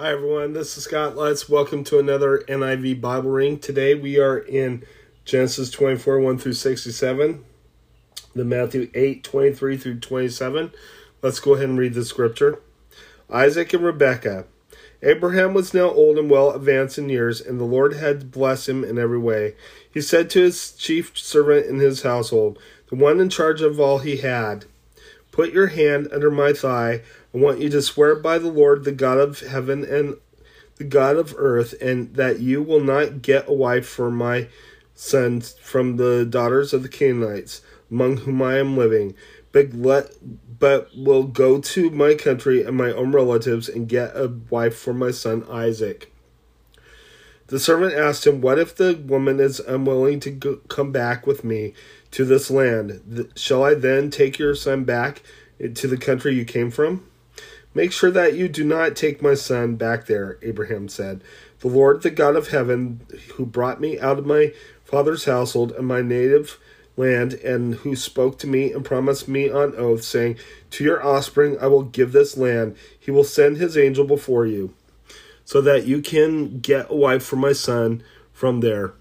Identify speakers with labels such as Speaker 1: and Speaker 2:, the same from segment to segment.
Speaker 1: Hi, everyone. This is Scott Lutz. Welcome to another NIV Bible Ring. Today we are in Genesis 24 1 through 67, the Matthew 8 23 through 27. Let's go ahead and read the scripture. Isaac and Rebekah. Abraham was now old and well advanced in years, and the Lord had blessed him in every way. He said to his chief servant in his household, the one in charge of all he had, Put your hand under my thigh. I want you to swear by the Lord, the God of heaven and the God of earth, and that you will not get a wife for my son from the daughters of the Canaanites, among whom I am living, but let but will go to my country and my own relatives and get a wife for my son Isaac. The servant asked him, What if the woman is unwilling to go, come back with me to this land? Shall I then take your son back to the country you came from? Make sure that you do not take my son back there, Abraham said. The Lord, the God of heaven, who brought me out of my father's household and my native land, and who spoke to me and promised me on oath, saying, To your offspring I will give this land. He will send his angel before you so that you can get a wife for my son from there.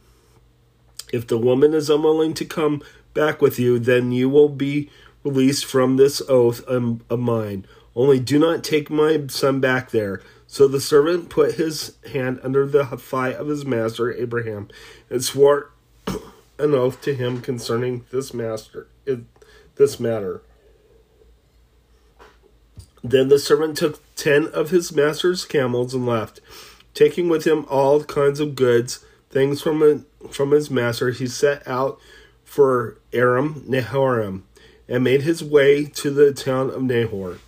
Speaker 1: If the woman is unwilling to come back with you, then you will be released from this oath of mine. Only do not take my son back there. So the servant put his hand under the thigh of his master Abraham and swore an oath to him concerning this master this matter. Then the servant took ten of his master's camels and left, taking with him all kinds of goods, things from from his master. He set out for Aram Naharaim and made his way to the town of Nahor.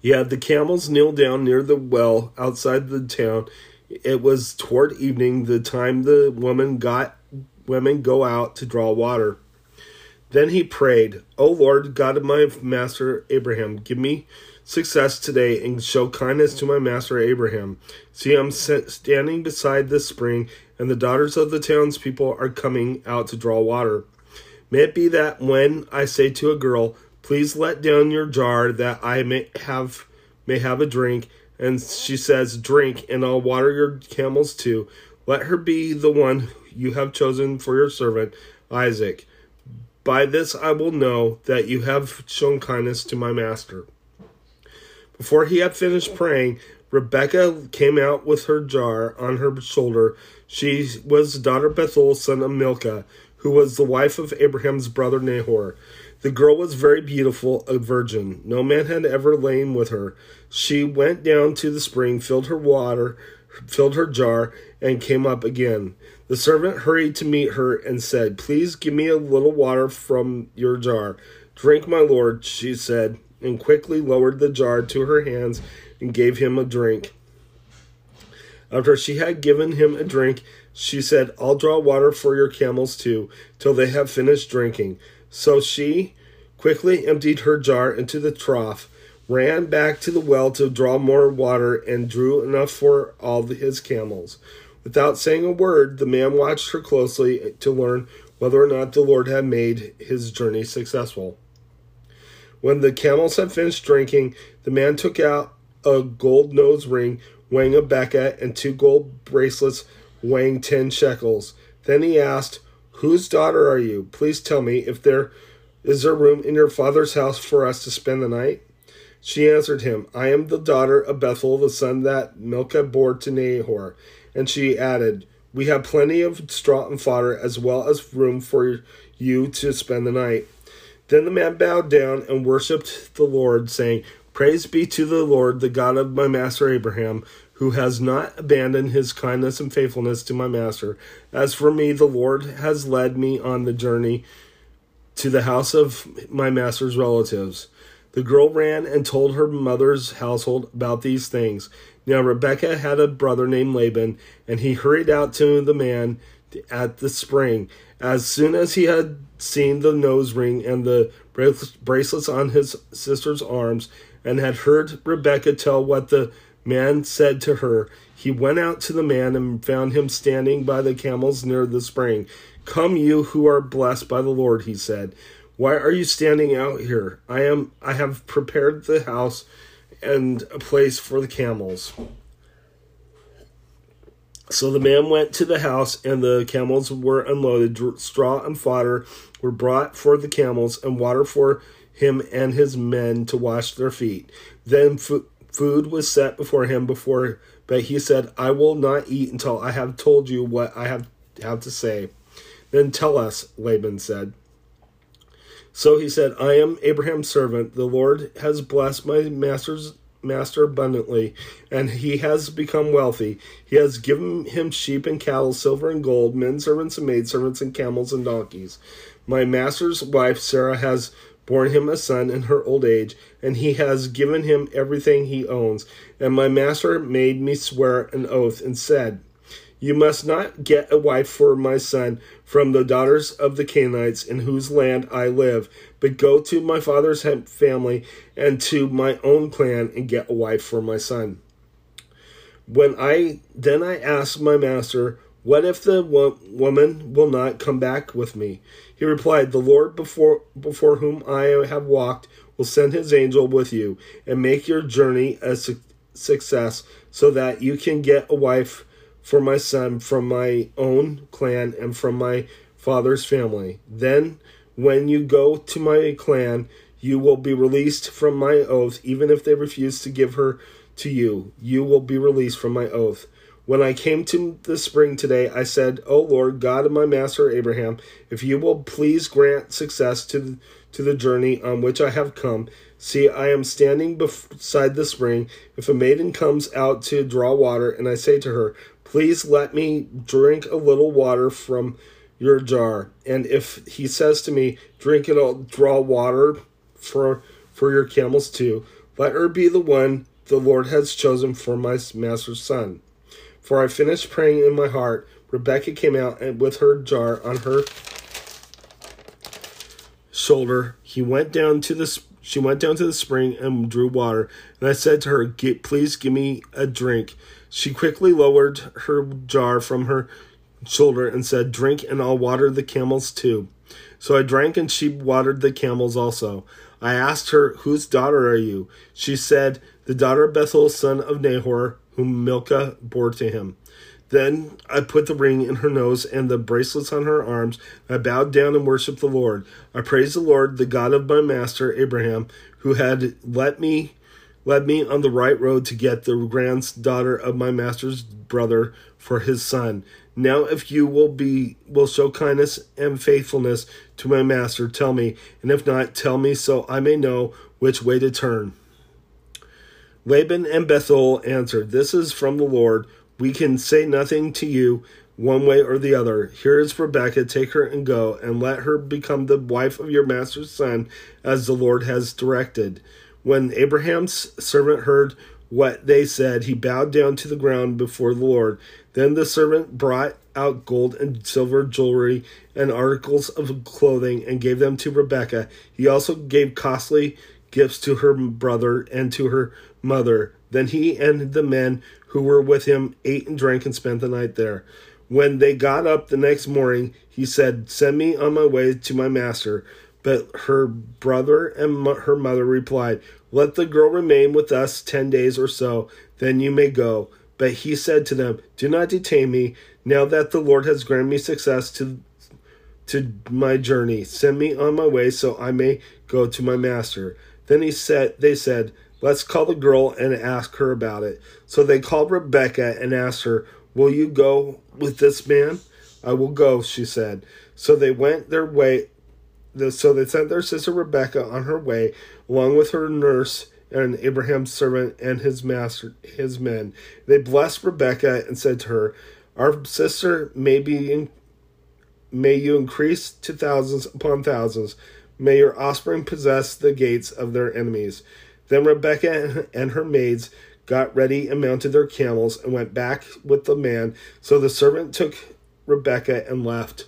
Speaker 1: He had the camels kneel down near the well outside the town. It was toward evening, the time the woman got women go out to draw water. Then he prayed, O Lord, God of my master Abraham, give me success today and show kindness to my master Abraham. See, I'm standing beside this spring, and the daughters of the townspeople are coming out to draw water. May it be that when I say to a girl, Please let down your jar that I may have may have a drink, and she says, Drink, and I'll water your camels too. Let her be the one you have chosen for your servant, Isaac. By this I will know that you have shown kindness to my master. Before he had finished praying, Rebekah came out with her jar on her shoulder. She was daughter Bethuel, son of Milcah, who was the wife of Abraham's brother Nahor. The girl was very beautiful, a virgin. No man had ever lain with her. She went down to the spring, filled her water, filled her jar, and came up again. The servant hurried to meet her and said, Please give me a little water from your jar. Drink, my lord, she said, and quickly lowered the jar to her hands and gave him a drink. After she had given him a drink, she said, I'll draw water for your camels too, till they have finished drinking. So she quickly emptied her jar into the trough, ran back to the well to draw more water, and drew enough for all his camels. Without saying a word, the man watched her closely to learn whether or not the Lord had made his journey successful. When the camels had finished drinking, the man took out a gold nose ring weighing a beka and two gold bracelets weighing ten shekels. Then he asked, Whose daughter are you? Please tell me if there is there room in your father's house for us to spend the night? She answered him, I am the daughter of Bethuel, the son that Milcah bore to Nahor. And she added, We have plenty of straw and fodder, as well as room for you to spend the night. Then the man bowed down and worshipped the Lord, saying, Praise be to the Lord, the God of my master Abraham, who has not abandoned his kindness and faithfulness to my master. As for me, the Lord has led me on the journey to the house of my master's relatives. The girl ran and told her mother's household about these things. Now Rebekah had a brother named Laban, and he hurried out to the man at the spring. As soon as he had seen the nose ring and the bracelets on his sister's arms, and had heard Rebekah tell what the man said to her, he went out to the man and found him standing by the camels near the spring. Come, you who are blessed by the Lord, he said. Why are you standing out here? I am I have prepared the house and a place for the camels. So the man went to the house, and the camels were unloaded. Straw and fodder were brought for the camels, and water for him and his men to wash their feet. Then food was set before him before but he said, I will not eat until I have told you what I have, have to say. Then tell us, Laban said. So he said, I am Abraham's servant. The Lord has blessed my master's master abundantly, and he has become wealthy. He has given him sheep and cattle, silver and gold, men servants and maid servants, and camels and donkeys. My master's wife Sarah has borne him a son in her old age, and he has given him everything he owns. And my master made me swear an oath and said, You must not get a wife for my son from the daughters of the Canaanites in whose land I live, but go to my father's family and to my own clan and get a wife for my son. When I then I asked my master, What if the wo- woman will not come back with me? He replied, The Lord before, before whom I have walked will send his angel with you and make your journey a su- success so that you can get a wife for my son from my own clan and from my father's family. Then, when you go to my clan, you will be released from my oath, even if they refuse to give her to you. You will be released from my oath. When I came to the spring today, I said, O Lord, God of my master Abraham, if you will please grant success to, to the journey on which I have come. See, I am standing beside the spring. If a maiden comes out to draw water, and I say to her, Please let me drink a little water from your jar. And if he says to me, Drink it, I'll draw water for, for your camels too, let her be the one the Lord has chosen for my master's son. For I finished praying in my heart. Rebekah came out and with her jar on her shoulder. He went down to the she went down to the spring and drew water. And I said to her, "Please give me a drink." She quickly lowered her jar from her shoulder and said, "Drink, and I'll water the camels too." So I drank, and she watered the camels also. I asked her, "Whose daughter are you?" She said, "The daughter of Bethuel, son of Nahor." Whom Milcah bore to him. Then I put the ring in her nose and the bracelets on her arms. I bowed down and worshipped the Lord. I praised the Lord, the God of my master Abraham, who had let me led me on the right road to get the granddaughter of my master's brother for his son. Now if you will be will show kindness and faithfulness to my master, tell me, and if not, tell me so I may know which way to turn. Laban and Bethuel answered, This is from the Lord. We can say nothing to you one way or the other. Here is Rebekah, take her and go, and let her become the wife of your master's son, as the Lord has directed. When Abraham's servant heard what they said, he bowed down to the ground before the Lord. Then the servant brought out gold and silver jewelry and articles of clothing and gave them to Rebekah. He also gave costly gifts to her brother and to her mother. Then he and the men who were with him ate and drank and spent the night there. When they got up the next morning, he said, Send me on my way to my master. But her brother and her mother replied, Let the girl remain with us ten days or so, then you may go. But he said to them, Do not detain me, now that the Lord has granted me success to to my journey. Send me on my way so I may go to my master. Then he said they said, Let's call the girl and ask her about it. So they called Rebekah and asked her, Will you go with this man? I will go, she said. So they went their way. So they sent their sister Rebekah on her way, along with her nurse and Abraham's servant and his master, his men. They blessed Rebekah and said to her, Our sister may be, may you increase to thousands upon thousands. May your offspring possess the gates of their enemies. Then Rebekah and her maids got ready and mounted their camels and went back with the man. So the servant took Rebekah and left.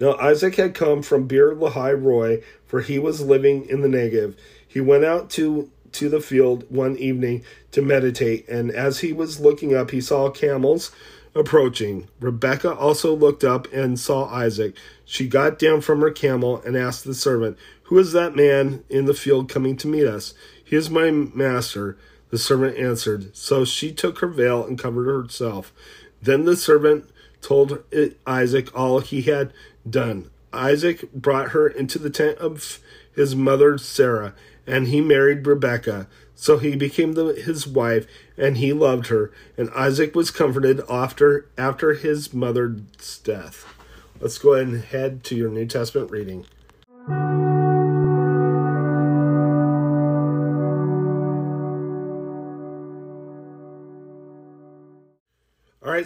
Speaker 1: Now Isaac had come from Beer Lahai Roi, for he was living in the Negev. He went out to to the field one evening to meditate, and as he was looking up, he saw camels approaching. Rebekah also looked up and saw Isaac. She got down from her camel and asked the servant, who is that man in the field coming to meet us? He is my master. The servant answered. So she took her veil and covered herself. Then the servant told Isaac all he had done. Isaac brought her into the tent of his mother Sarah, and he married Rebekah. So he became the, his wife, and he loved her. And Isaac was comforted after after his mother's death. Let's go ahead and head to your New Testament reading.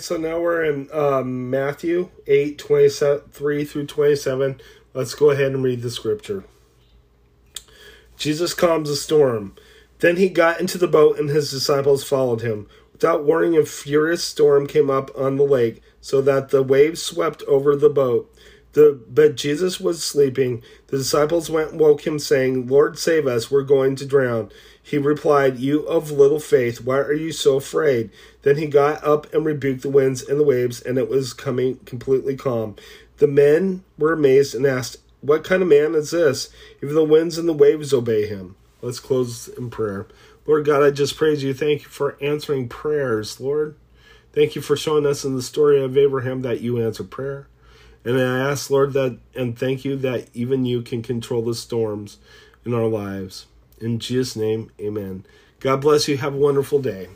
Speaker 1: Right, so now we're in um, Matthew 8, 23 through 27. Let's go ahead and read the scripture. Jesus calms the storm. Then he got into the boat, and his disciples followed him. Without warning, a furious storm came up on the lake, so that the waves swept over the boat. The, but Jesus was sleeping. The disciples went and woke him, saying, Lord, save us, we're going to drown. He replied, You of little faith, why are you so afraid? Then he got up and rebuked the winds and the waves, and it was coming completely calm. The men were amazed and asked, What kind of man is this? Even the winds and the waves obey him. Let's close in prayer. Lord God, I just praise you. Thank you for answering prayers, Lord. Thank you for showing us in the story of Abraham that you answer prayer. And I ask, Lord, that and thank you that even you can control the storms in our lives. In Jesus' name, amen. God bless you. Have a wonderful day.